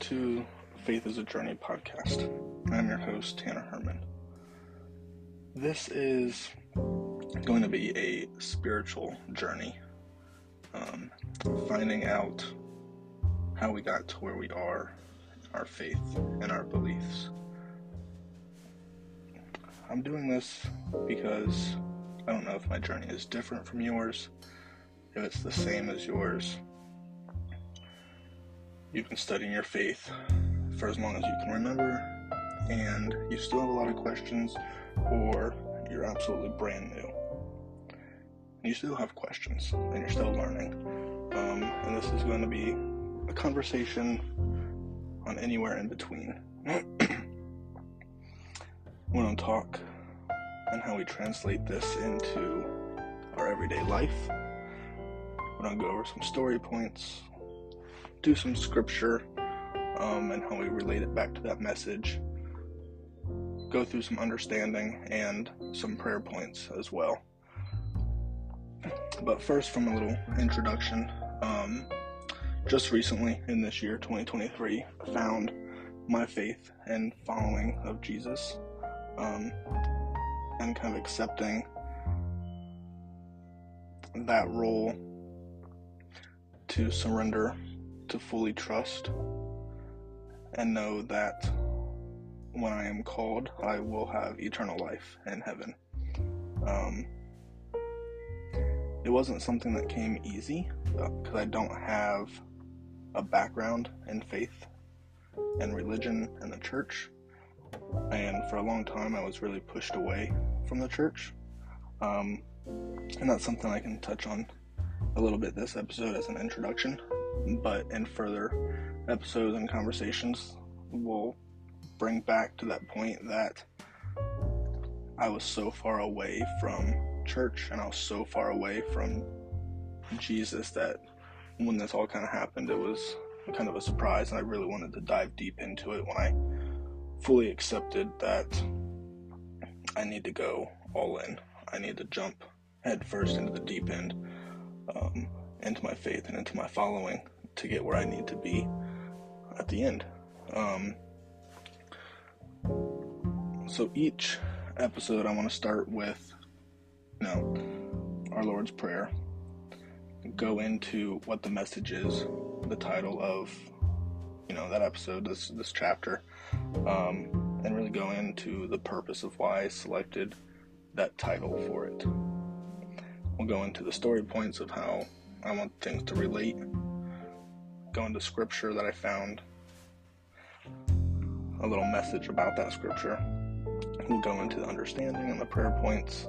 To Faith is a Journey podcast. I'm your host, Tanner Herman. This is going to be a spiritual journey, um, finding out how we got to where we are, our faith, and our beliefs. I'm doing this because I don't know if my journey is different from yours, if it's the same as yours You've been studying your faith for as long as you can remember, and you still have a lot of questions, or you're absolutely brand new. You still have questions, and you're still learning. Um, and this is going to be a conversation on anywhere in between. We're going to talk and how we translate this into our everyday life. We're going to go over some story points, do some scripture um, and how we relate it back to that message. Go through some understanding and some prayer points as well. But first, from a little introduction, um, just recently in this year, 2023, I found my faith and following of Jesus um, and kind of accepting that role to surrender to fully trust and know that when I am called, I will have eternal life in heaven. Um, it wasn't something that came easy because I don't have a background in faith and religion and the church. And for a long time, I was really pushed away from the church. Um, and that's something I can touch on a little bit this episode as an introduction but in further episodes and conversations, we'll bring back to that point that I was so far away from church and I was so far away from Jesus that when this all kind of happened, it was kind of a surprise, and I really wanted to dive deep into it when I fully accepted that I need to go all in. I need to jump headfirst into the deep end, um, into my faith and into my following to get where I need to be at the end. Um, so each episode, I want to start with, you know, our Lord's Prayer, go into what the message is, the title of, you know, that episode, this this chapter, um, and really go into the purpose of why I selected that title for it. We'll go into the story points of how I want things to relate go into scripture that I found, a little message about that scripture. We'll go into the understanding and the prayer points,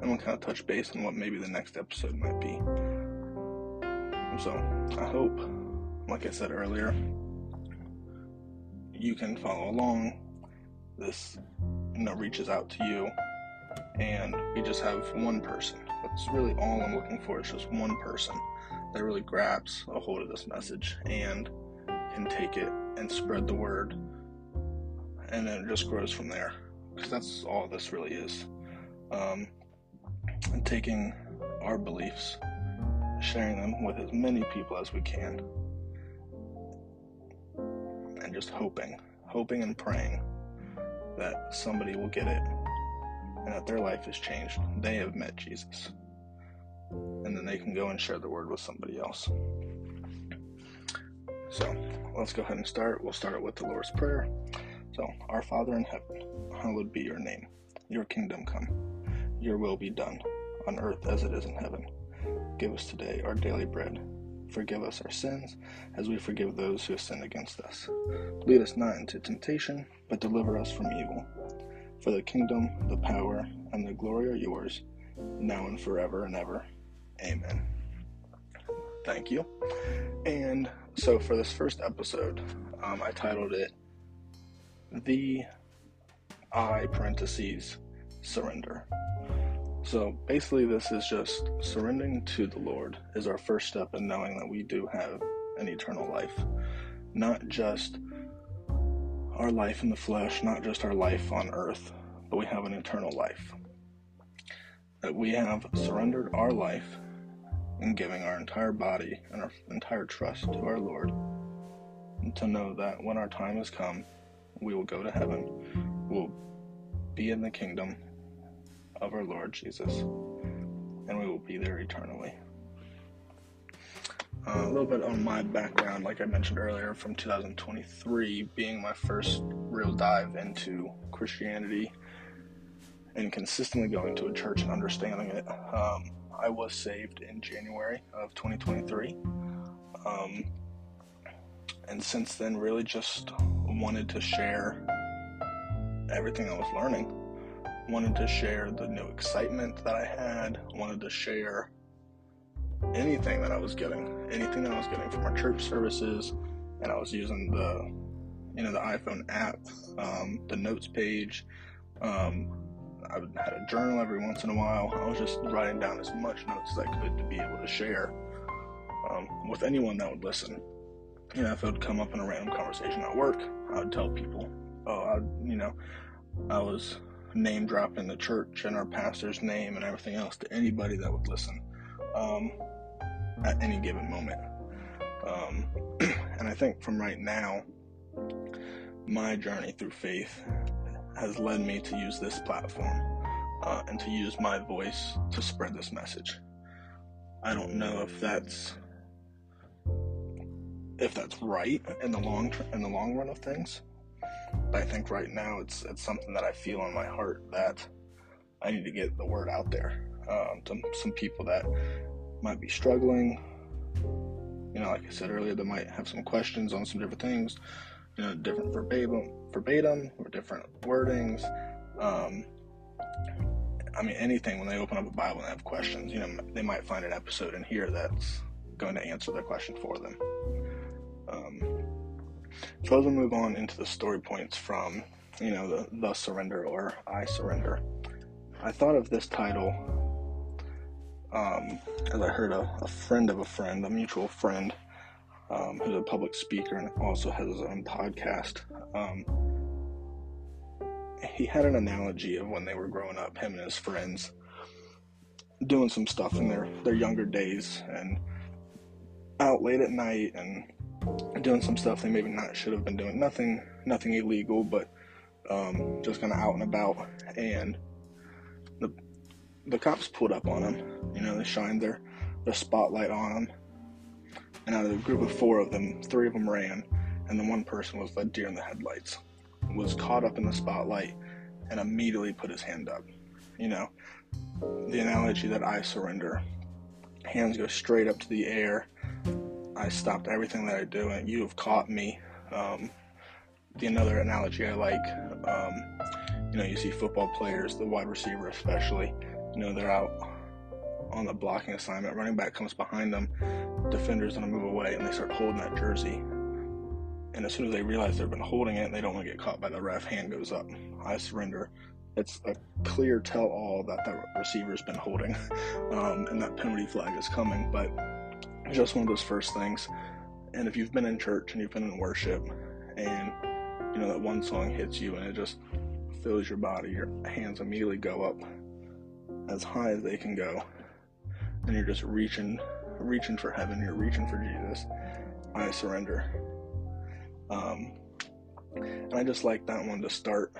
and we'll kind of touch base on what maybe the next episode might be. So, I hope, like I said earlier, you can follow along. This, you know, reaches out to you, and we just have one person. That's really all I'm looking for. Is just one person that really grabs a hold of this message and can take it and spread the word. And then it just grows from there because that's all this really is. Um, and taking our beliefs sharing them with as many people as we can. And just hoping hoping and praying that somebody will get it and that their life has changed. They have met jesus and then they can go and share the word with somebody else. So let's go ahead and start. We'll start with the Lord's Prayer. So, Our Father in heaven, hallowed be your name. Your kingdom come. Your will be done, on earth as it is in heaven. Give us today our daily bread. Forgive us our sins, as we forgive those who have sinned against us. Lead us not into temptation, but deliver us from evil. For the kingdom, the power, and the glory are yours, now and forever and ever. Amen. Thank you. And so for this first episode, um, I titled it The I parentheses surrender. So basically, this is just surrendering to the Lord is our first step in knowing that we do have an eternal life. Not just our life in the flesh, not just our life on earth, but we have an eternal life. That we have surrendered our life and giving our entire body and our entire trust to our Lord, and to know that when our time has come, we will go to heaven, we'll be in the kingdom of our Lord Jesus, and we will be there eternally. Uh, a little bit on my background, like I mentioned earlier, from 2023 being my first real dive into Christianity and consistently going to a church and understanding it. Um, I was saved in January of 2023. Um, and since then, really just wanted to share everything I was learning. Wanted to share the new excitement that I had. Wanted to share anything that I was getting, anything that I was getting from our church services, and I was using the, you know, the iPhone app, um, the notes page. Um, I had a journal every once in a while. I was just writing down as much notes as I could to be able to share um, with anyone that would listen. You know, if it would come up in a random conversation at work, I would tell people, oh, I, you know, I was name dropping the church and our pastor's name and everything else to anybody that would listen um, at any given moment. Um, and I think from right now, my journey through faith has led me to use this platform uh, and to use my voice to spread this message. I don't know if that's if that's right in the long in the long run of things, but I think right now it's it's something that I feel in my heart that I need to get the word out there um, to some people that might be struggling. You know, like I said earlier, they might have some questions on some different things. You know, different verbatim, verbatim or different wordings. Um, I mean, anything when they open up a Bible and have questions, you know, they might find an episode in here that's going to answer their question for them. Um, so as we move on into the story points from, you know, the, the surrender or I surrender, I thought of this title um, as I heard a, a, friend of a friend, a mutual friend, um, who's a public speaker and also has his own podcast. Um, he had an analogy of when they were growing up, him and his friends, doing some stuff in their, their younger days and out late at night and doing some stuff they maybe not should have been doing. Nothing, nothing illegal, but um, just kind of out and about. And the the cops pulled up on them. You know, they shined their their spotlight on them. And out of the group of four of them, three of them ran, and the one person was the deer in the headlights. Was caught up in the spotlight and immediately put his hand up. You know, the analogy that I surrender. Hands go straight up to the air. I stopped everything that I do, and you have caught me. Um, the another analogy I like, um, you know, you see football players, the wide receiver especially, you know, they're out on the blocking assignment. Running back comes behind them, defender's gonna move away, and they start holding that jersey. And as soon as they realize they've been holding it, they don't want to get caught by the ref. Hand goes up. I surrender. It's a clear tell all that the receiver's been holding, um, and that penalty flag is coming. But just one of those first things. And if you've been in church and you've been in worship, and you know that one song hits you and it just fills your body, your hands immediately go up as high as they can go, and you're just reaching, reaching for heaven. You're reaching for Jesus. I surrender. Um, and I just like that one to start,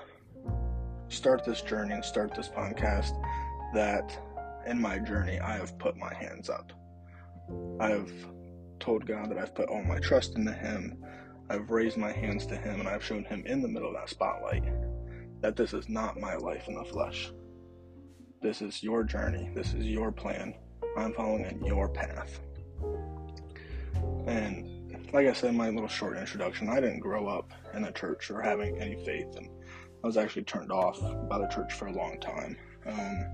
start this journey and start this podcast. That in my journey, I have put my hands up. I have told God that I've put all my trust into Him. I've raised my hands to Him, and I've shown Him in the middle of that spotlight that this is not my life in the flesh. This is your journey. This is your plan. I'm following in your path. And like I said my little short introduction, I didn't grow up in a church or having any faith, and I was actually turned off by the church for a long time. Um,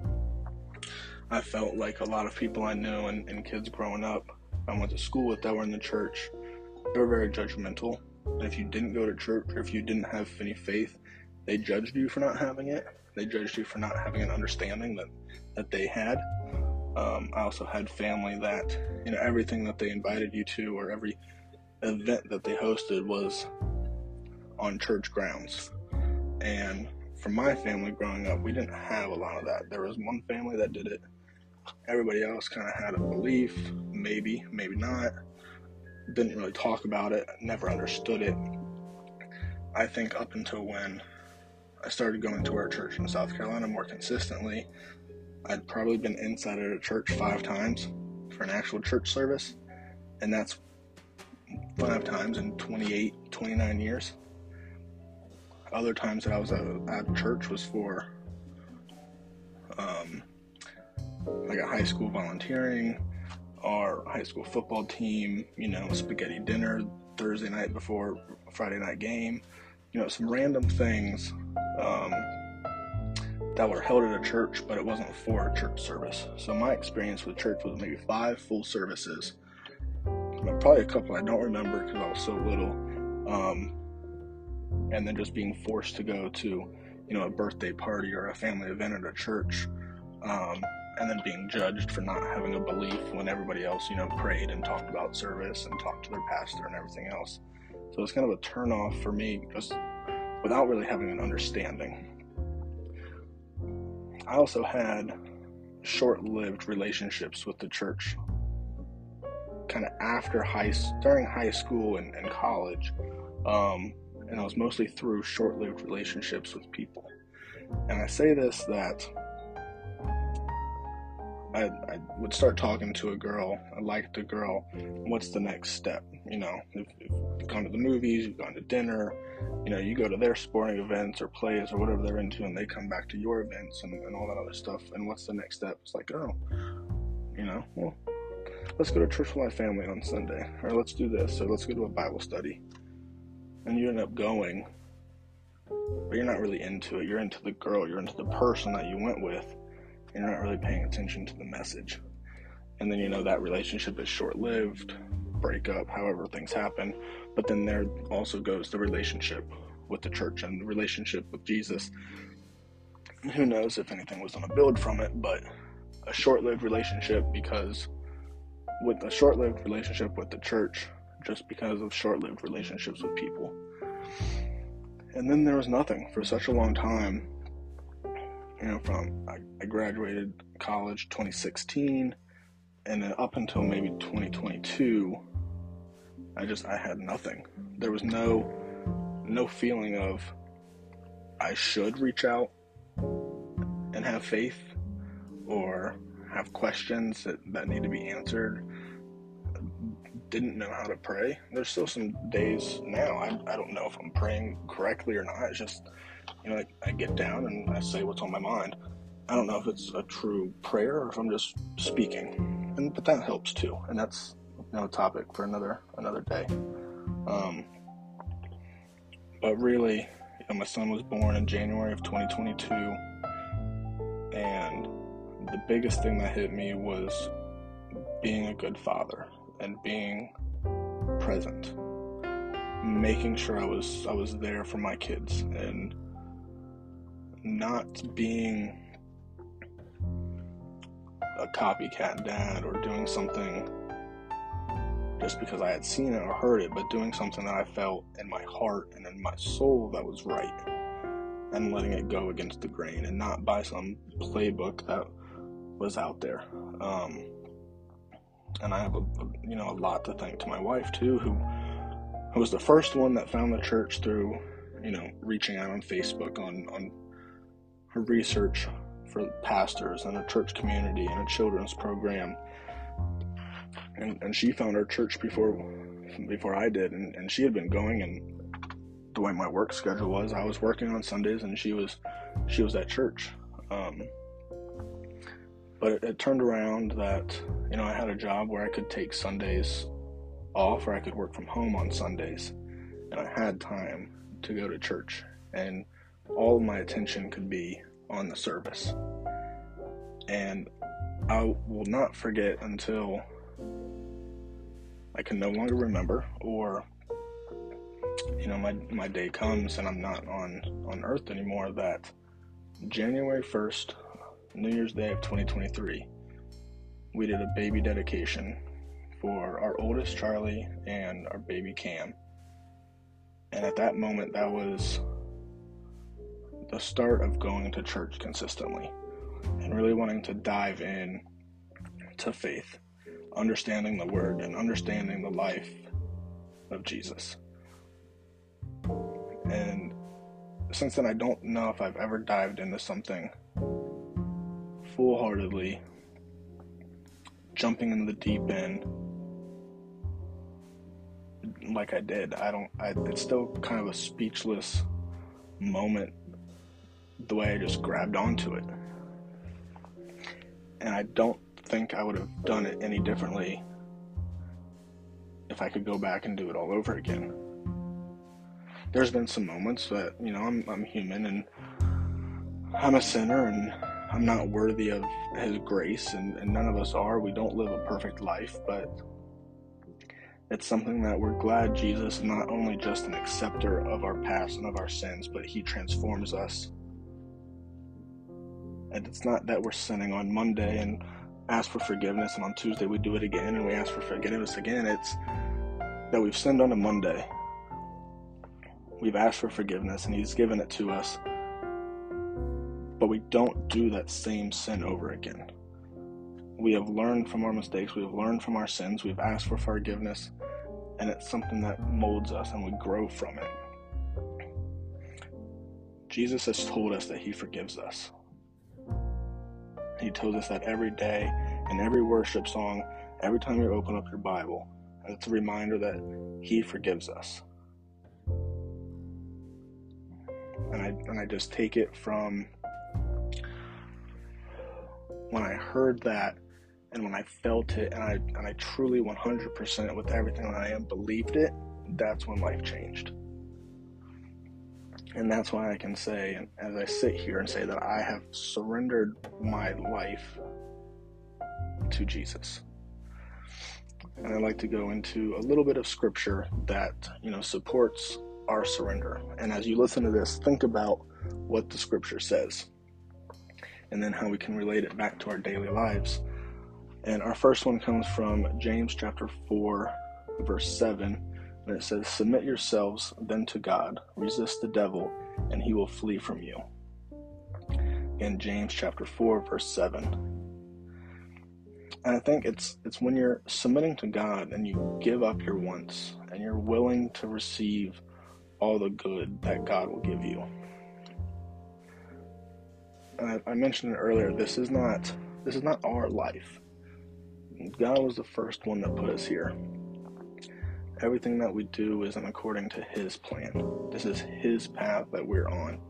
I felt like a lot of people I knew and, and kids growing up I went to school with that were in the church, they were very judgmental. And if you didn't go to church or if you didn't have any faith, they judged you for not having it. They judged you for not having an understanding that, that they had. Um, I also had family that, you know, everything that they invited you to or every event that they hosted was on church grounds. And for my family growing up, we didn't have a lot of that. There was one family that did it. Everybody else kind of had a belief, maybe, maybe not. didn't really talk about it, never understood it. I think up until when I started going to our church in South Carolina more consistently, I'd probably been inside at a church five times for an actual church service, and that's five times in 28, 29 years. Other times that I was at church was for um, like a high school volunteering, our high school football team, you know, spaghetti dinner Thursday night before Friday night game, you know, some random things um, that were held at a church, but it wasn't for a church service. So my experience with church was maybe five full services, probably a couple I don't remember because I was so little, um, and then just being forced to go to, you know, a birthday party or a family event at a church. Um, and then being judged for not having a belief when everybody else, you know, prayed and talked about service and talked to their pastor and everything else. So it's kind of a turn off for me just without really having an understanding. I also had short lived relationships with the church kind of after high during high school and, and college um, and i was mostly through short-lived relationships with people and i say this that I, I would start talking to a girl. I liked the girl. What's the next step? You know, if, if you've gone to the movies, you've gone to dinner, you know, you go to their sporting events or plays or whatever they're into, and they come back to your events and, and all that other stuff. And what's the next step? It's like, oh, you know, well, let's go to church with my family on Sunday, or let's do this, or let's go to a Bible study. And you end up going, but you're not really into it. You're into the girl, you're into the person that you went with and you're not really paying attention to the message. And then you know that relationship is short lived, break up, however things happen. But then there also goes the relationship with the church and the relationship with Jesus. Who knows if anything was going to build from it, but a short lived relationship because with a short lived relationship with the church, just because of short lived relationships with people. And then there was nothing for such a long time you know, from I, I graduated college 2016, and then up until maybe 2022, I just I had nothing. There was no no feeling of I should reach out and have faith or have questions that, that need to be answered. Didn't know how to pray. There's still some days now. I, I don't know if I'm praying correctly or not. It's just you know, I, I get down and I say what's on my mind. I don't know if it's a true prayer or if I'm just speaking, and but that helps too, and that's you know a topic for another another day. Um, but really, you know, my son was born in January of 2022, and the biggest thing that hit me was being a good father and being present, making sure I was I was there for my kids and not being a copycat dad or doing something just because I had seen it or heard it, but doing something that I felt in my heart and in my soul that was right and letting it go against the grain and not by some playbook that was out there. Um, and I have a, you know a lot to thank to my wife too, who, who was the first one that found the church through you know reaching out on Facebook on on her research pastors and a church community and a children's program. And, and she found her church before before I did, and, and she had been going. And the way my work schedule was, I was working on Sundays, and she was she was at church. Um, but it, it turned around that you know I had a job where I could take Sundays off, or I could work from home on Sundays, and I had time to go to church and all my attention could be on the service. And I will not forget until I can no longer remember or you know my my day comes and I'm not on on earth anymore that January 1st New Year's Day of 2023 we did a baby dedication for our oldest Charlie and our baby Cam and at that moment that was the start of going to church consistently and really wanting to dive in to faith, understanding the word and understanding the life of Jesus. And since then, I don't know if I've ever dived into something full heartedly, jumping into the deep end like I did. I don't, I, it's still kind of a speechless moment the way I just grabbed onto it. And I don't think I would have done it any differently if I could go back and do it all over again. There's been some moments that, you know, I'm, I'm human and I'm a sinner and I'm not worthy of His grace, and, and none of us are. We don't live a perfect life, but it's something that we're glad Jesus is not only just an acceptor of our past and of our sins, but He transforms us. And it's not that we're sinning on Monday and ask for forgiveness, and on Tuesday we do it again and we ask for forgiveness again. It's that we've sinned on a Monday. We've asked for forgiveness and He's given it to us. But we don't do that same sin over again. We have learned from our mistakes, we have learned from our sins, we've asked for forgiveness, and it's something that molds us and we grow from it. Jesus has told us that He forgives us. He tells us that every day in every worship song, every time you open up your Bible. And it's a reminder that He forgives us. And I, and I just take it from when I heard that and when I felt it and I, and I truly 100% with everything that I am believed it, that's when life changed. And that's why I can say, as I sit here and say that I have surrendered my life to Jesus. And I'd like to go into a little bit of scripture that, you know, supports our surrender. And as you listen to this, think about what the scripture says and then how we can relate it back to our daily lives. And our first one comes from James chapter 4, verse 7 and it says, Submit yourselves then to God, resist the devil, and he will flee from you. In James chapter 4, verse 7. And I think it's it's when you're submitting to God and you give up your wants and you're willing to receive all the good that God will give you. And I, I mentioned it earlier, this is not this is not our life. God was the first one that put us here everything that we do isn't according to His plan. This is His path that we're on.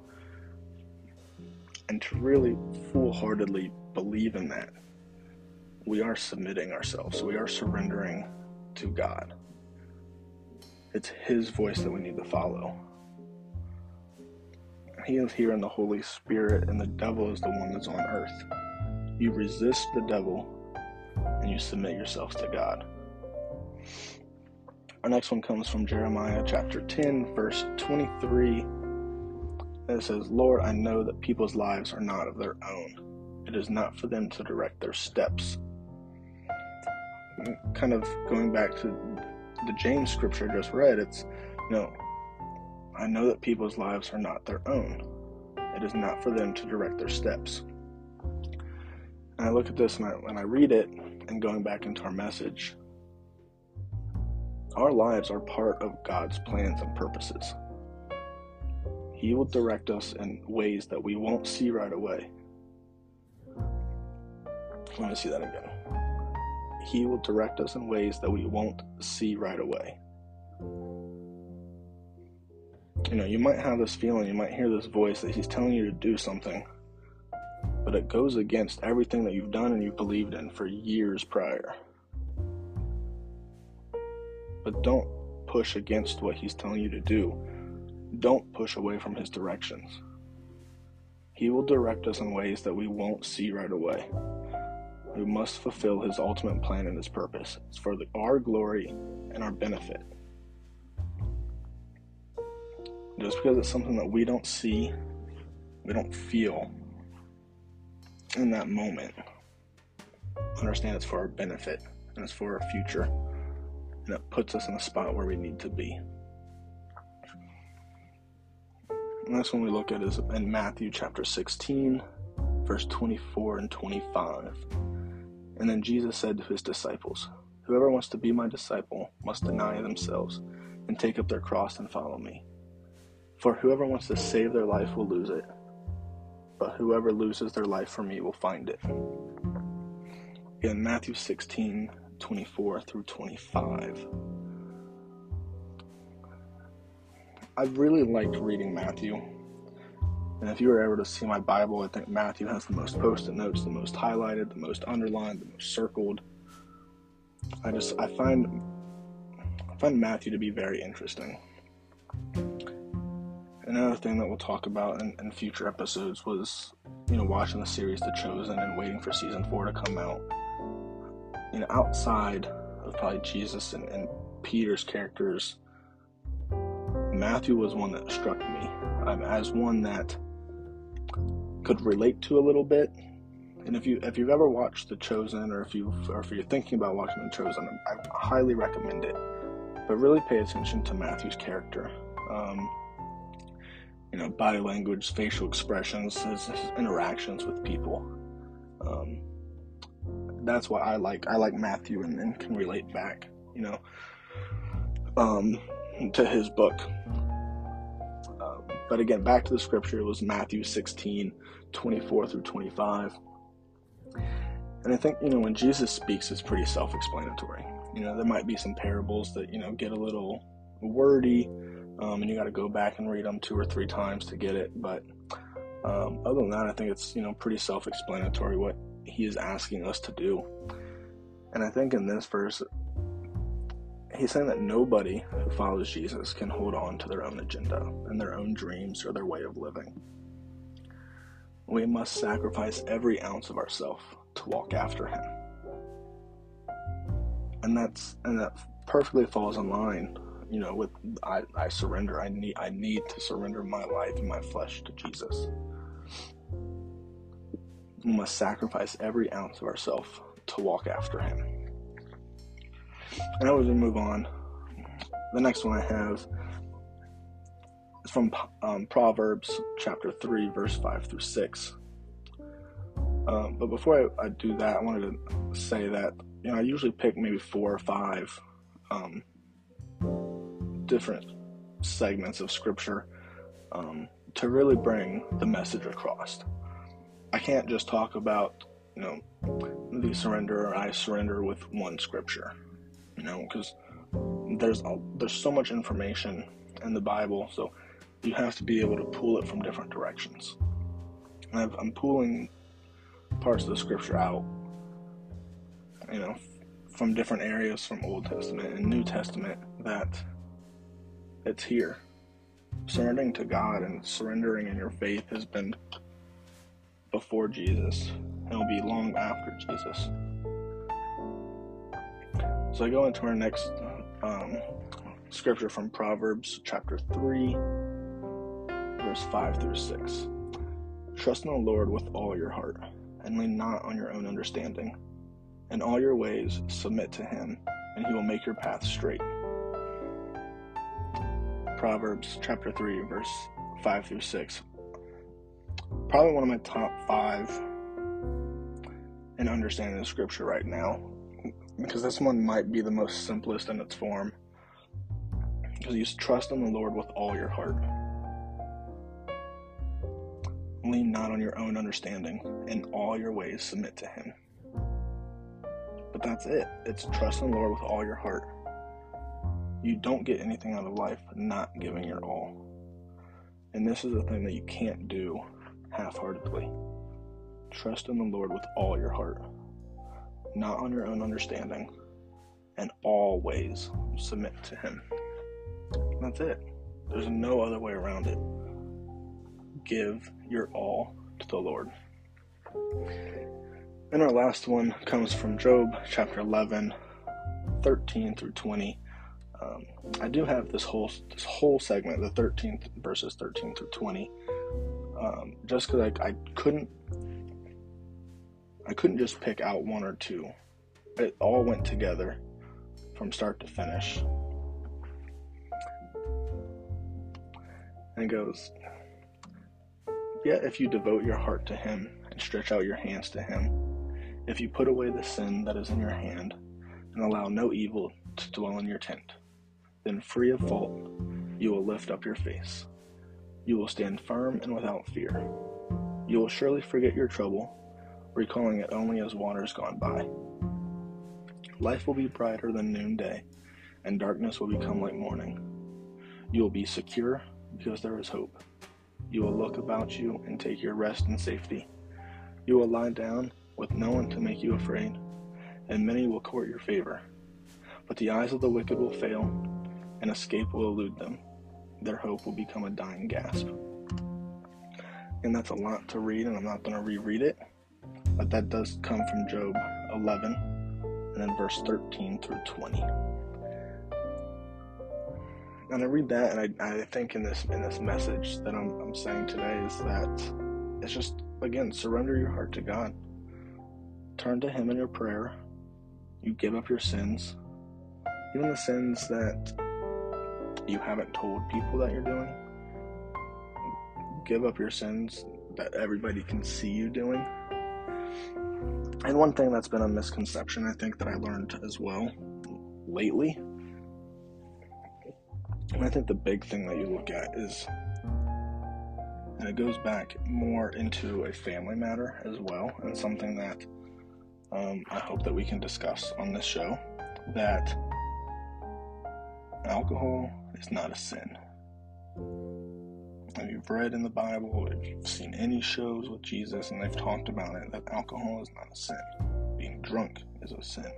And to really full heartedly believe in that, we are submitting ourselves. We are surrendering to God. It's His voice that we need to follow. He is here in the Holy Spirit, and the devil is the one that's on earth. You resist the devil and you submit yourselves to God. Our next one comes from Jeremiah chapter 10, verse 23. It says, Lord, I know that people's lives are not of their own. It is not for them to direct their steps. Kind of going back to the James scripture I just read, it's, you know, I know that people's lives are not their own. It is not for them to direct their steps. And I look at this and I, and I read it, and going back into our message, our lives are part of God's plans and purposes. He will direct us in ways that we won't see right away. Let me see that again. He will direct us in ways that we won't see right away. You know, you might have this feeling, you might hear this voice that he's telling you to do something, but it goes against everything that you've done and you've believed in for years prior. But don't push against what he's telling you to do. Don't push away from his directions. He will direct us in ways that we won't see right away. We must fulfill his ultimate plan and his purpose. It's for the, our glory and our benefit. Just because it's something that we don't see, we don't feel in that moment, understand it's for our benefit and it's for our future and it puts us in a spot where we need to be. And that's when we look at is in Matthew chapter 16, verse 24 and 25. And then Jesus said to his disciples, Whoever wants to be my disciple must deny themselves and take up their cross and follow me. For whoever wants to save their life will lose it, but whoever loses their life for me will find it. In Matthew 16 24 through 25. I've really liked reading Matthew. And if you were ever to see my Bible, I think Matthew has the most post it notes, the most highlighted, the most underlined, the most circled. I just I find I find Matthew to be very interesting. Another thing that we'll talk about in, in future episodes was, you know, watching the series The Chosen and waiting for season four to come out. You know, outside of probably Jesus and, and Peter's characters, Matthew was one that struck me um, as one that could relate to a little bit. And if you if you've ever watched The Chosen, or if you or if you're thinking about watching The Chosen, I highly recommend it but really pay attention to Matthew's character. Um, you know, body language, facial expressions, his, his interactions with people. Um, that's why I like I like Matthew and, and can relate back, you know, um, to his book. Um, but again, back to the scripture, it was Matthew 16, 24 through 25. And I think, you know, when Jesus speaks, it's pretty self explanatory. You know, there might be some parables that, you know, get a little wordy, um, and you got to go back and read them two or three times to get it. But um, other than that, I think it's, you know, pretty self explanatory what he is asking us to do. And I think in this verse, he's saying that nobody who follows Jesus can hold on to their own agenda and their own dreams or their way of living. We must sacrifice every ounce of ourself to walk after him and that's and that perfectly falls in line you know with I, I surrender i need i need to surrender my life and my flesh to jesus we must sacrifice every ounce of ourselves to walk after him and as we move on the next one i have is from um, proverbs chapter 3 verse 5 through 6 um, but before I, I do that i wanted to say that you know, I usually pick maybe four or five um, different segments of scripture um, to really bring the message across. I can't just talk about, you know, the surrender or I surrender with one scripture, you know, because there's a, there's so much information in the Bible, so you have to be able to pull it from different directions. I am pulling parts of the scripture out you know, from different areas from Old Testament and New Testament that it's here. Surrendering to God and surrendering in your faith has been before Jesus. and It'll be long after Jesus. So I go into our next um, scripture from Proverbs chapter 3, verse 5 through 6. Trust in the Lord with all your heart, and lean not on your own understanding. In all your ways, submit to him, and he will make your path straight. Proverbs chapter 3, verse 5 through 6. Probably one of my top five in understanding the scripture right now, because this one might be the most simplest in its form. Because you trust in the Lord with all your heart. Lean not on your own understanding, in all your ways submit to him but that's it. It's trust in the Lord with all your heart. You don't get anything out of life not giving your all. And this is a thing that you can't do half heartedly. Trust in the Lord with all your heart, not on your own understanding, and always submit to Him. That's it. There's no other way around it. Give your all to the Lord. And our last one comes from Job chapter 11, 13 through 20. Um, I do have this whole this whole segment, the 13th verses 13 through 20, um, just because I, I couldn't I couldn't just pick out one or two. It all went together from start to finish. And goes, Yet if you devote your heart to Him and stretch out your hands to Him, if you put away the sin that is in your hand, and allow no evil to dwell in your tent. Then, free of fault, you will lift up your face. You will stand firm and without fear. You will surely forget your trouble, recalling it only as waters gone by. Life will be brighter than noonday, and darkness will become like morning. You will be secure because there is hope. You will look about you and take your rest in safety. You will lie down with no one to make you afraid, and many will court your favor. But the eyes of the wicked will fail, and escape will elude them. Their hope will become a dying gasp. And that's a lot to read, and I'm not going to reread it, but that does come from Job 11, and then verse 13 through 20. And I read that, and I, I think in this in this message that I'm, I'm saying today is that it's just again surrender your heart to God, turn to Him in your prayer. You give up your sins, even the sins that you haven't told people that you're doing. Give up your sins that everybody can see you doing. And one thing that's been a misconception, I think, that I learned as well lately, and I think the big thing that you look at is, and it goes back more into a family matter as well, and something that um, I hope that we can discuss on this show that alcohol is not a sin. If you've read in the Bible, if you've seen any shows with Jesus and they've talked about it, that alcohol is not a sin. Being drunk is a sin.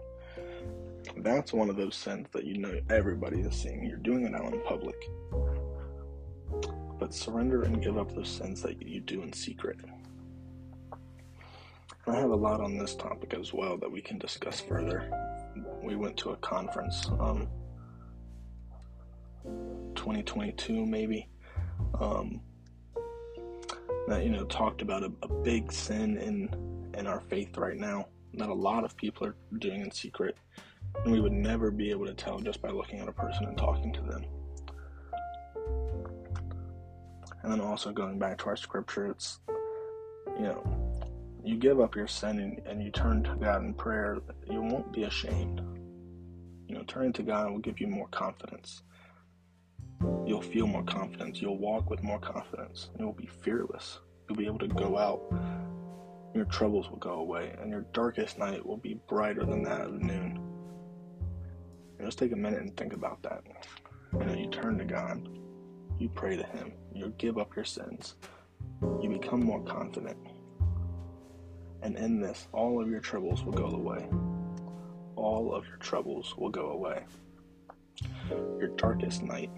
That's one of those sins that you know everybody is seeing. You're doing it out in public. But surrender and give up those sins that you do in secret. And I have a lot on this topic as well that we can discuss further. We went to a conference, um, 2022 maybe, um, that you know talked about a, a big sin in in our faith right now that a lot of people are doing in secret and we would never be able to tell just by looking at a person and talking to them. And then also going back to our scripture, it's, you know, you give up your sin and, and you turn to God in prayer, you won't be ashamed. You know, turning to God will give you more confidence. You'll feel more confidence. You'll walk with more confidence. You'll be fearless. You'll be able to go out. Your troubles will go away, and your darkest night will be brighter than that of noon. Just take a minute and think about that. You know, you turn to God, you pray to Him, you give up your sins, you become more confident. And in this, all of your troubles will go away. All of your troubles will go away. Your darkest night,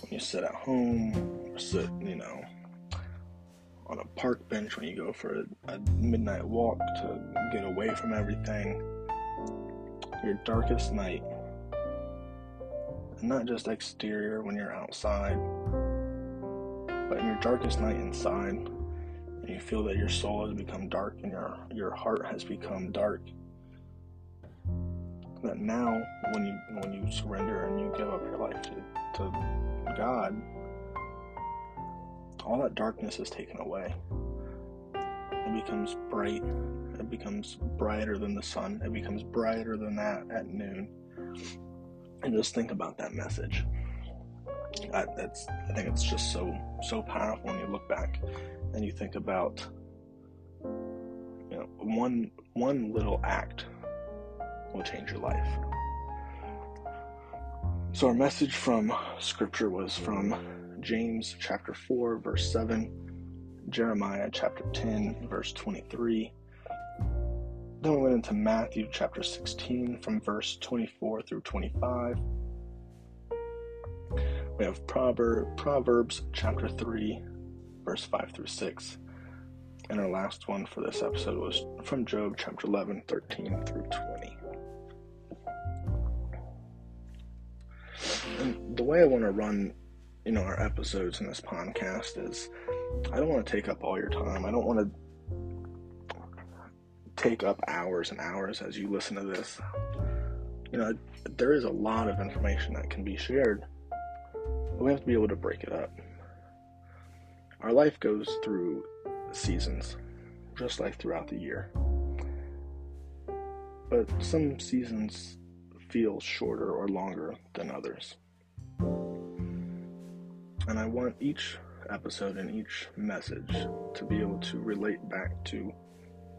when you sit at home or sit, you know, on a park bench when you go for a, a midnight walk to get away from everything your darkest night. And not just exterior when you're outside, but in your darkest night inside, and you feel that your soul has become dark and your, your heart has become dark. That now, when you when you surrender and you give up your life to, to God, all that darkness is taken away. It becomes bright it becomes brighter than the sun. It becomes brighter than that at noon. And just think about that message. I, that's I think it's just so so powerful when you look back and you think about you know one one little act will change your life. So our message from scripture was from James chapter 4 verse 7, Jeremiah chapter 10 verse 23, then we went into Matthew chapter 16 from verse 24 through 25. We have Proverb, Proverbs chapter 3, verse 5 through 6. And our last one for this episode was from Job chapter 11, 13 through 20. The way I want to run, you know, our episodes in this podcast is I don't want to take up all your time. I don't want to take up hours and hours as you listen to this. You know, there is a lot of information that can be shared. But we have to be able to break it up. Our life goes through seasons, just like throughout the year. But some seasons feel shorter or longer than others. And I want each episode and each message to be able to relate back to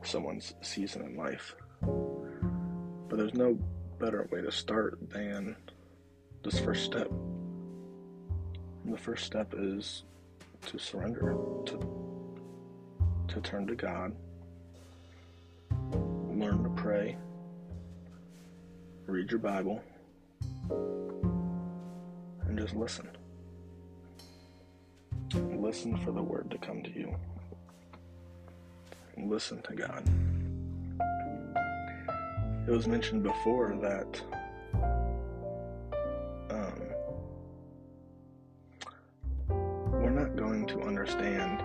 someone's season in life. But there's no better way to start than this first step. And the first step is to surrender, to, to turn to God, learn to pray, read your Bible, and just listen. Listen for the word to come to you. Listen to God. It was mentioned before that um, we're not going to understand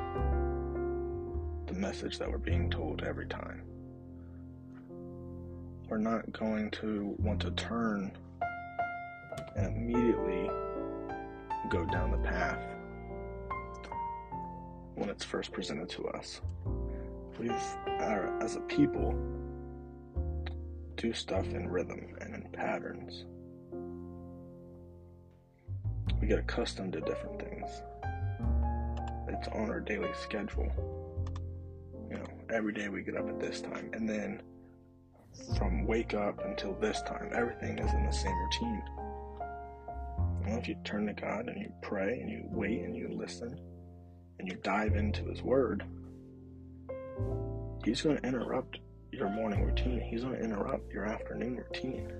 the message that we're being told every time. We're not going to want to turn and immediately go down the path when it's first presented to us. We, as a people, do stuff in rhythm and in patterns. We get accustomed to different things. It's on our daily schedule. You know, every day we get up at this time, and then from wake up until this time, everything is in the same routine. Well, if you turn to God and you pray and you wait and you listen, and you dive into His Word, He's going to interrupt your morning routine. He's going to interrupt your afternoon routine.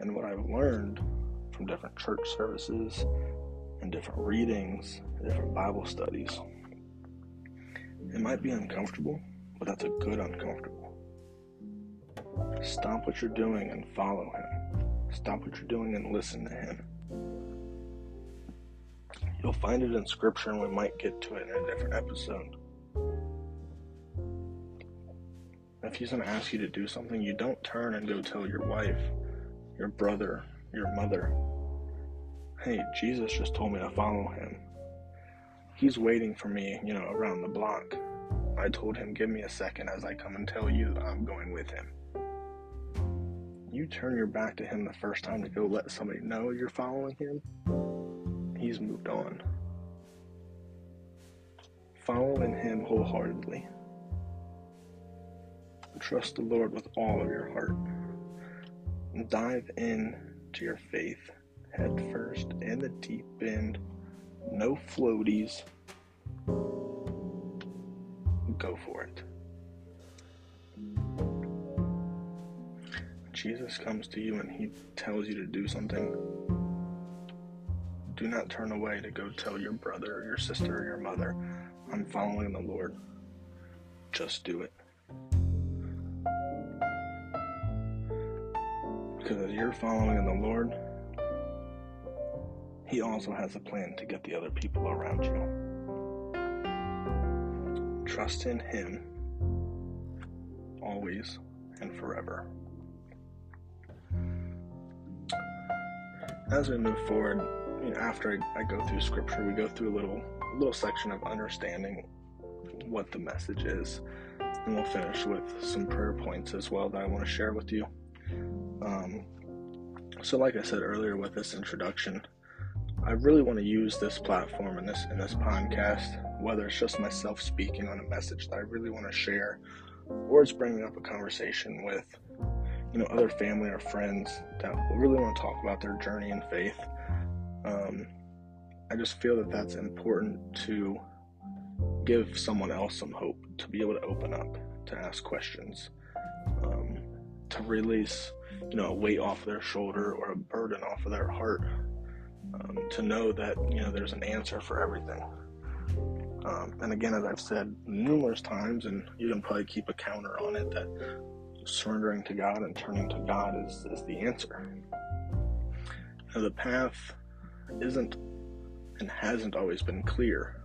And what I've learned from different church services and different readings, different Bible studies, it might be uncomfortable, but that's a good uncomfortable. Stop what you're doing and follow Him. Stop what you're doing and listen to Him. You'll find it in scripture, and we might get to it in a different episode. If he's going to ask you to do something, you don't turn and go tell your wife, your brother, your mother, hey, Jesus just told me to follow him. He's waiting for me, you know, around the block. I told him, give me a second as I come and tell you I'm going with him. You turn your back to him the first time to go let somebody know you're following him he's moved on. Follow in him wholeheartedly. Trust the Lord with all of your heart. Dive in to your faith head first in the deep end. No floaties. Go for it. Jesus comes to you and he tells you to do something do not turn away to go tell your brother or your sister or your mother, I'm following the Lord. Just do it. Because as you're following in the Lord, He also has a plan to get the other people around you. Trust in Him always and forever. As we move forward, you know, after I, I, go through scripture, we go through a little little section of understanding what the message is, and we'll finish with some prayer points as well that I want to share with you. Um, so, like I said earlier with this introduction, I really want to use this platform and this in this podcast, whether it's just myself speaking on a message that I really want to share, or it's bringing up a conversation with you know other family or friends that really want to talk about their journey in faith um, I just feel that that's important to give someone else some hope to be able to open up, to ask questions, um, to release, you know, a weight off their shoulder or a burden off of their heart, um, to know that you know there's an answer for everything. Um, and again, as I've said numerous times, and you can probably keep a counter on it, that surrendering to God and turning to God is, is the answer. Now, the path isn't and hasn't always been clear.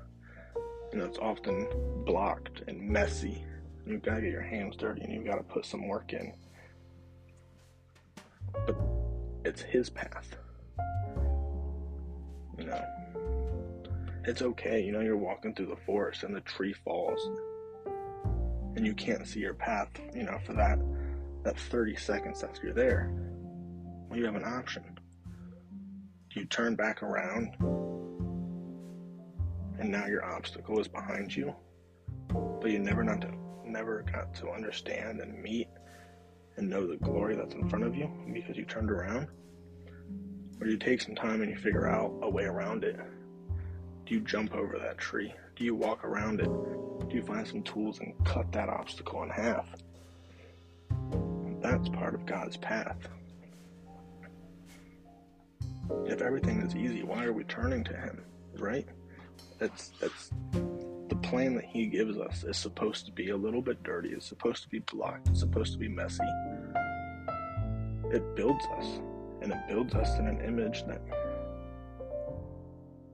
You know, it's often blocked and messy. You've got to get your hands dirty and you've got to put some work in. But it's his path. You know, it's okay. You know, you're walking through the forest and the tree falls and you can't see your path, you know, for that that 30 seconds after you're there. Well, you have an option. You turn back around and now your obstacle is behind you, but you never not to, never got to understand and meet and know the glory that's in front of you because you turned around? Or do you take some time and you figure out a way around it? Do you jump over that tree? Do you walk around it? Do you find some tools and cut that obstacle in half? That's part of God's path. If everything is easy, why are we turning to Him, right? That's that's the plan that He gives us is supposed to be a little bit dirty. It's supposed to be blocked. It's supposed to be messy. It builds us, and it builds us in an image that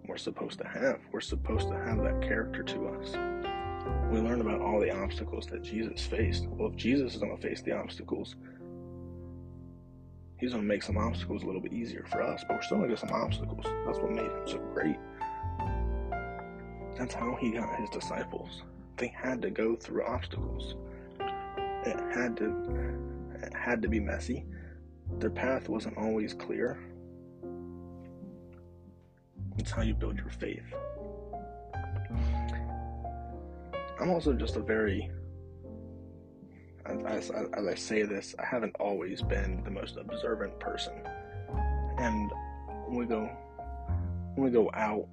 we're supposed to have. We're supposed to have that character to us. We learn about all the obstacles that Jesus faced. Well, if Jesus is going to face the obstacles, he's to make some obstacles a little bit easier for us, but we're still to get some obstacles. That's what made him so great. That's how he got his disciples. They had to go through obstacles. It had to it had to be messy. Their path wasn't always clear. It's how you build your faith. I'm also just a very, as, as, I say this, I haven't always been the most observant person. And when we go, when we go out,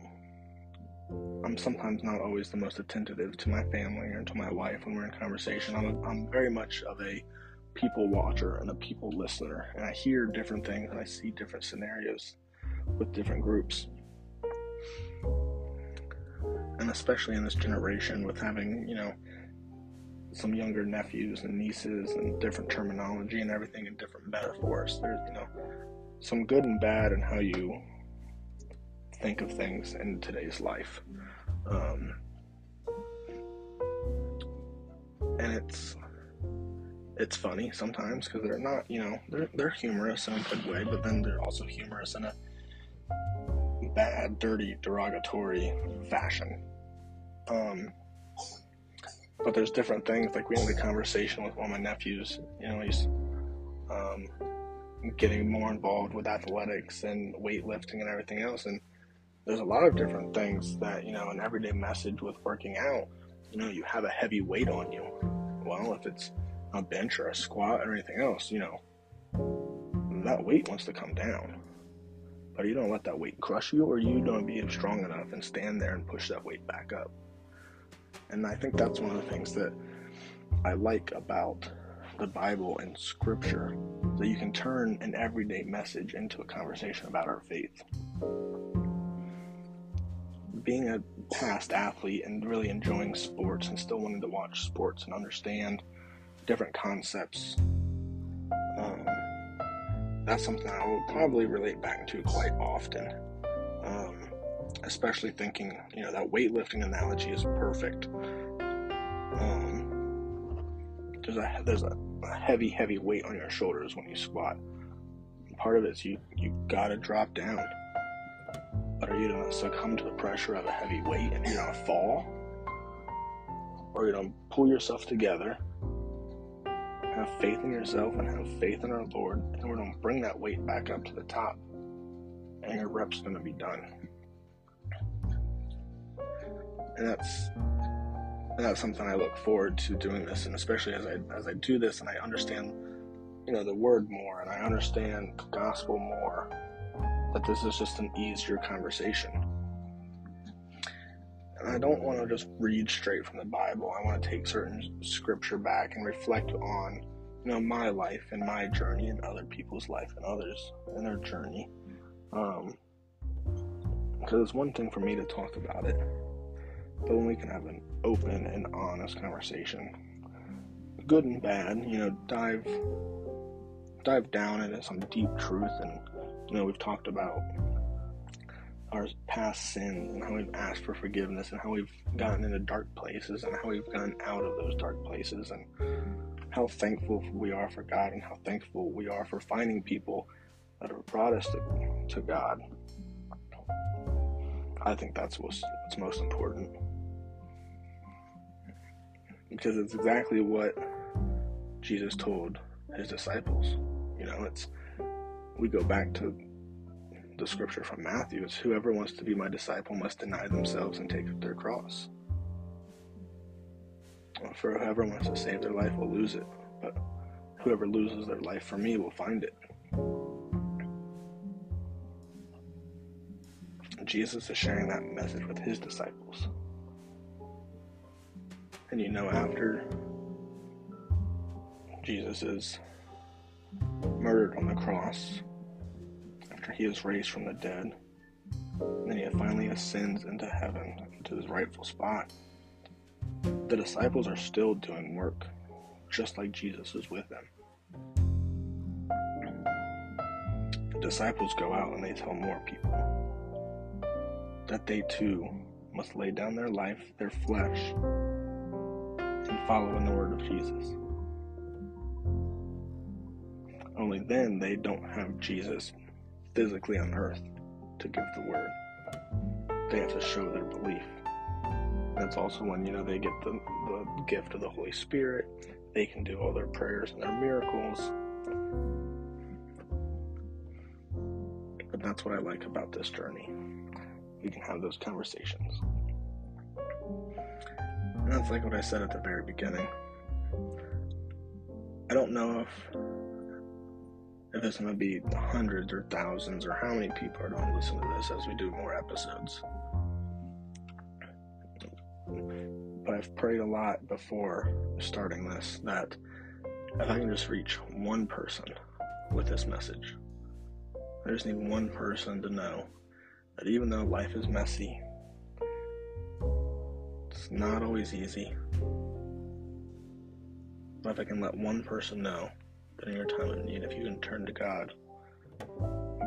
I'm sometimes not always the most attentive to my family or to my wife when we're in conversation. I'm, a, I'm very much of a people watcher and a people listener, and I hear different things and I see different scenarios with different groups and especially in this generation with having, you know, some younger nephews and nieces and different terminology and everything and different metaphors. There's, you know, some good and bad in how you think of things in today's life. Um, and it's it's funny sometimes because they're not, you know, they're they're humorous in a good way, but then they're also humorous in a bad, dirty, derogatory fashion. Um, but there's different things. Like we had a conversation with one of my nephews. You know, he's um, getting more involved with athletics and weightlifting and everything else. And there's a lot of different things that you know, an everyday message with working out. You know, you have a heavy weight on you. Well, if it's a bench or a squat or anything else, you know, that weight wants to come down. But you don't let that weight crush you, or you don't be strong enough and stand there and push that weight back up. And I think that's one of the things that I like about the Bible and Scripture that you can turn an everyday message into a conversation about our faith. Being a past athlete and really enjoying sports and still wanting to watch sports and understand different concepts, um, that's something I will probably relate back to quite often. Especially thinking, you know, that weightlifting analogy is perfect. Um, there's a there's a, a heavy, heavy weight on your shoulders when you squat. Part of it is you you gotta drop down. But are you gonna succumb to the pressure of a heavy weight and you're gonna fall? Or you're gonna pull yourself together, have faith in yourself and have faith in our Lord, and we're gonna bring that weight back up to the top. And your rep's gonna be done and that's that's something I look forward to doing this, and especially as I as I do this and I understand, you know, the word more and I understand the gospel more, that this is just an easier conversation. And I don't want to just read straight from the Bible. I want to take certain scripture back and reflect on, you know, my life and my journey and other people's life and others and their journey. Um, because it's one thing for me to talk about it but when we can have an open and honest conversation, good and bad, you know, dive dive down into some deep truth and you know, we've talked about our past sins and how we've asked for forgiveness and how we've gotten into dark places and how we've gotten out of those dark places and how thankful we are for God and how thankful we are for finding people that have brought us to, to God. I think that's what's, what's most important because it's exactly what Jesus told his disciples. You know, it's we go back to the scripture from Matthew. It's whoever wants to be my disciple must deny themselves and take up their cross. For whoever wants to save their life will lose it, but whoever loses their life for me will find it. Jesus is sharing that message with his disciples. And you know, after Jesus is murdered on the cross, after he is raised from the dead, and then he finally ascends into heaven, into his rightful spot, the disciples are still doing work, just like Jesus is with them. The disciples go out and they tell more people that they too must lay down their life, their flesh, and follow in the word of Jesus. Only then they don't have Jesus physically on earth to give the word. They have to show their belief. That's also when, you know, they get the, the gift of the Holy Spirit. They can do all their prayers and their miracles. But that's what I like about this journey we can have those conversations. That's like what I said at the very beginning. I don't know if if it's to be hundreds or thousands or how many people are to listen to this as we do more episodes. But I've prayed a lot before starting this that if I can just reach one person with this message, I just need one person to know that even though life is messy, not always easy. But if I can let one person know that in your time of need, if you can turn to God,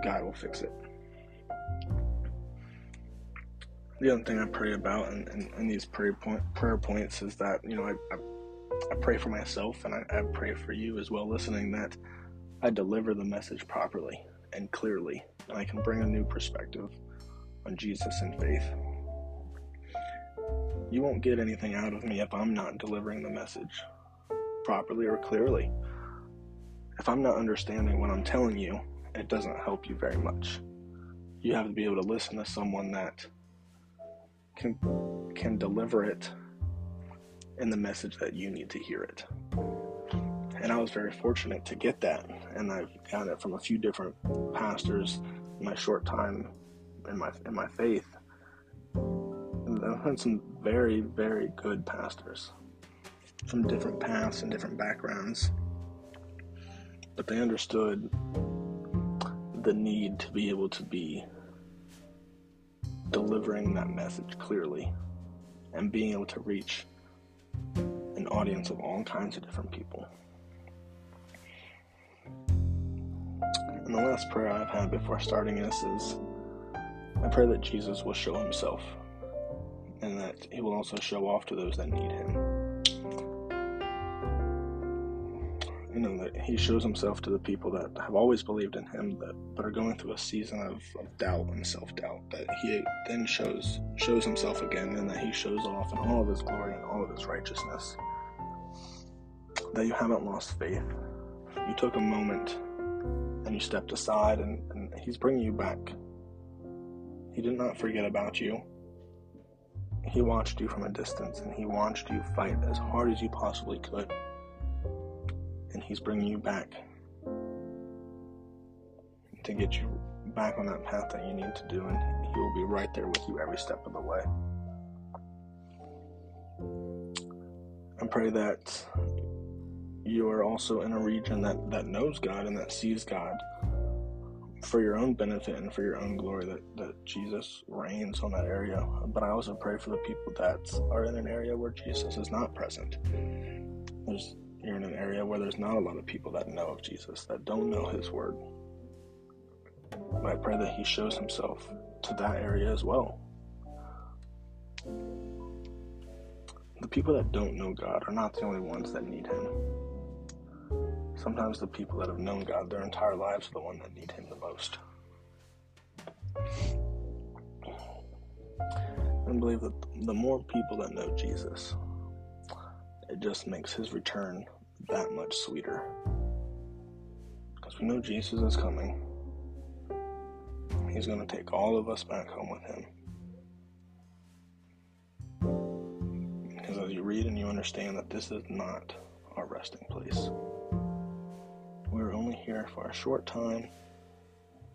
God will fix it. The other thing I pray about in, in, in these prayer, point, prayer points is that, you know, I, I, I pray for myself and I, I pray for you as well, listening, that I deliver the message properly and clearly, and I can bring a new perspective on Jesus and faith. You won't get anything out of me if I'm not delivering the message properly or clearly. If I'm not understanding what I'm telling you, it doesn't help you very much. You have to be able to listen to someone that can can deliver it in the message that you need to hear it. And I was very fortunate to get that, and I've gotten it from a few different pastors in my short time in my in my faith. I've had some very very good pastors from different paths and different backgrounds, but they understood the need to be able to be delivering that message clearly and being able to reach an audience of all kinds of different people. And the last prayer I've had before starting this is I pray that Jesus will show himself and that he will also show off to those that need him. You know, that he shows himself to the people that have always believed in him that but are going through a season of, of doubt and self doubt. That he then shows shows himself again and that he shows off in all of his glory and all of his righteousness. That you haven't lost faith. You took a moment and you stepped aside and, and he's bringing you back he did not forget about you. He watched you from a distance and he watched you fight as hard as you possibly could. And he's bringing you back to get you back on that path that you need to do, and he will be right there with you every step of the way. I pray that you are also in a region that, that knows God and that sees God for your own benefit and for your own glory that, that Jesus reigns on that area. But I also pray for the people that are in an area where Jesus is not present. There's, you're in an area where there's not a lot of people that know of Jesus, that don't know his word. I pray that he shows himself to that area as well. The people that don't know God are not the only ones that need him. Sometimes the people that have known God their entire lives are the ones that need Him the most. I believe that the more people that know Jesus, it just makes His return that much sweeter. Because we know Jesus is coming, He's going to take all of us back home with Him. Because as you read and you understand that this is not our resting place, we're only here for a short time.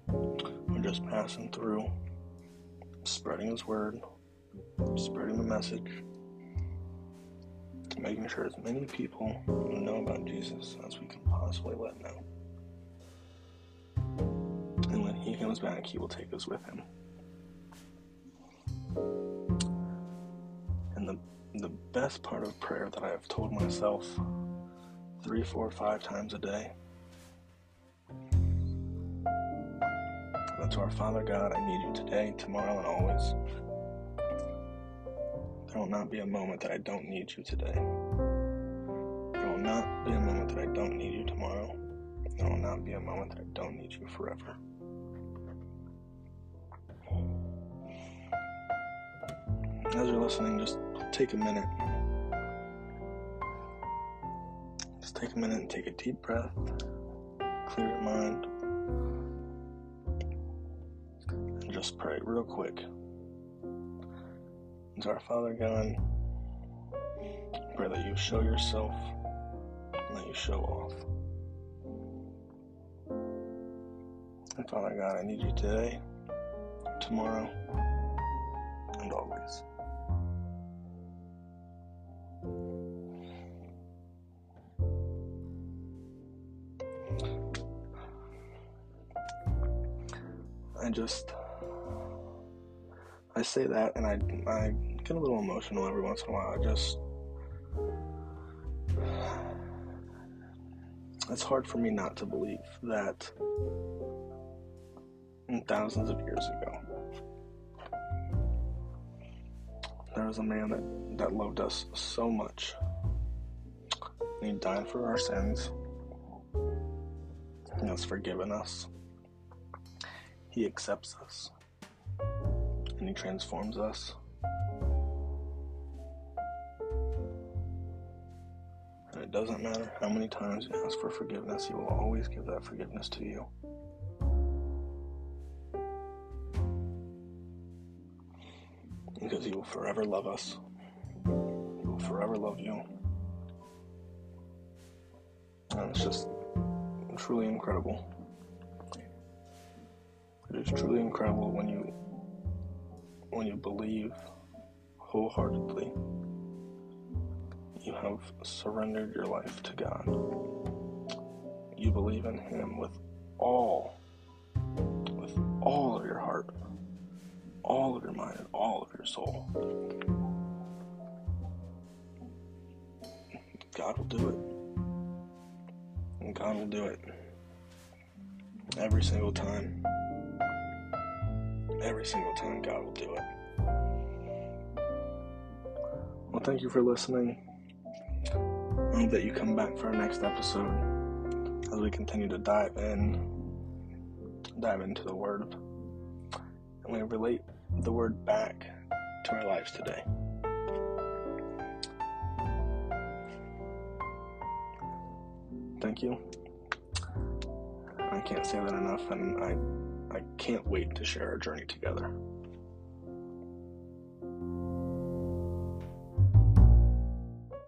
We're just passing through, spreading His word, spreading the message, making sure as many people know about Jesus as we can possibly let know. And when He comes back, He will take us with Him. And the, the best part of prayer that I have told myself three, four, five times a day that's our Father God, I need you today, tomorrow, and always. There will not be a moment that I don't need you today. There will not be a moment that I don't need you tomorrow. There will not be a moment that I don't need you forever. As you're listening, just take a minute. Just take a minute and take a deep breath. Clear your mind. And just pray real quick to our Father God, pray that you show yourself and that you show off. And Father God, I need you today, tomorrow, and always. I just say that and I I get a little emotional every once in a while. I just it's hard for me not to believe that thousands of years ago there was a man that, that loved us so much he died for our sins he has forgiven us he accepts us and he transforms us And It doesn't matter how many times you ask for forgiveness, He will always give that forgiveness to you. Because He will forever love us, He will forever love you. And it's just truly incredible. It is truly incredible when you when you believe wholeheartedly you have surrendered your life to God. You believe in Him with all, with all of your heart, all of your mind, and all of your soul. God will do it. And God will do it every single time. Every single time, God will do it. Well, thank you for listening. I hope that you come back for our next episode as we continue to dive in, dive into the Word, and we relate the Word back to our lives today. Thank you. I can't say that enough, and I, can't wait to share our journey together.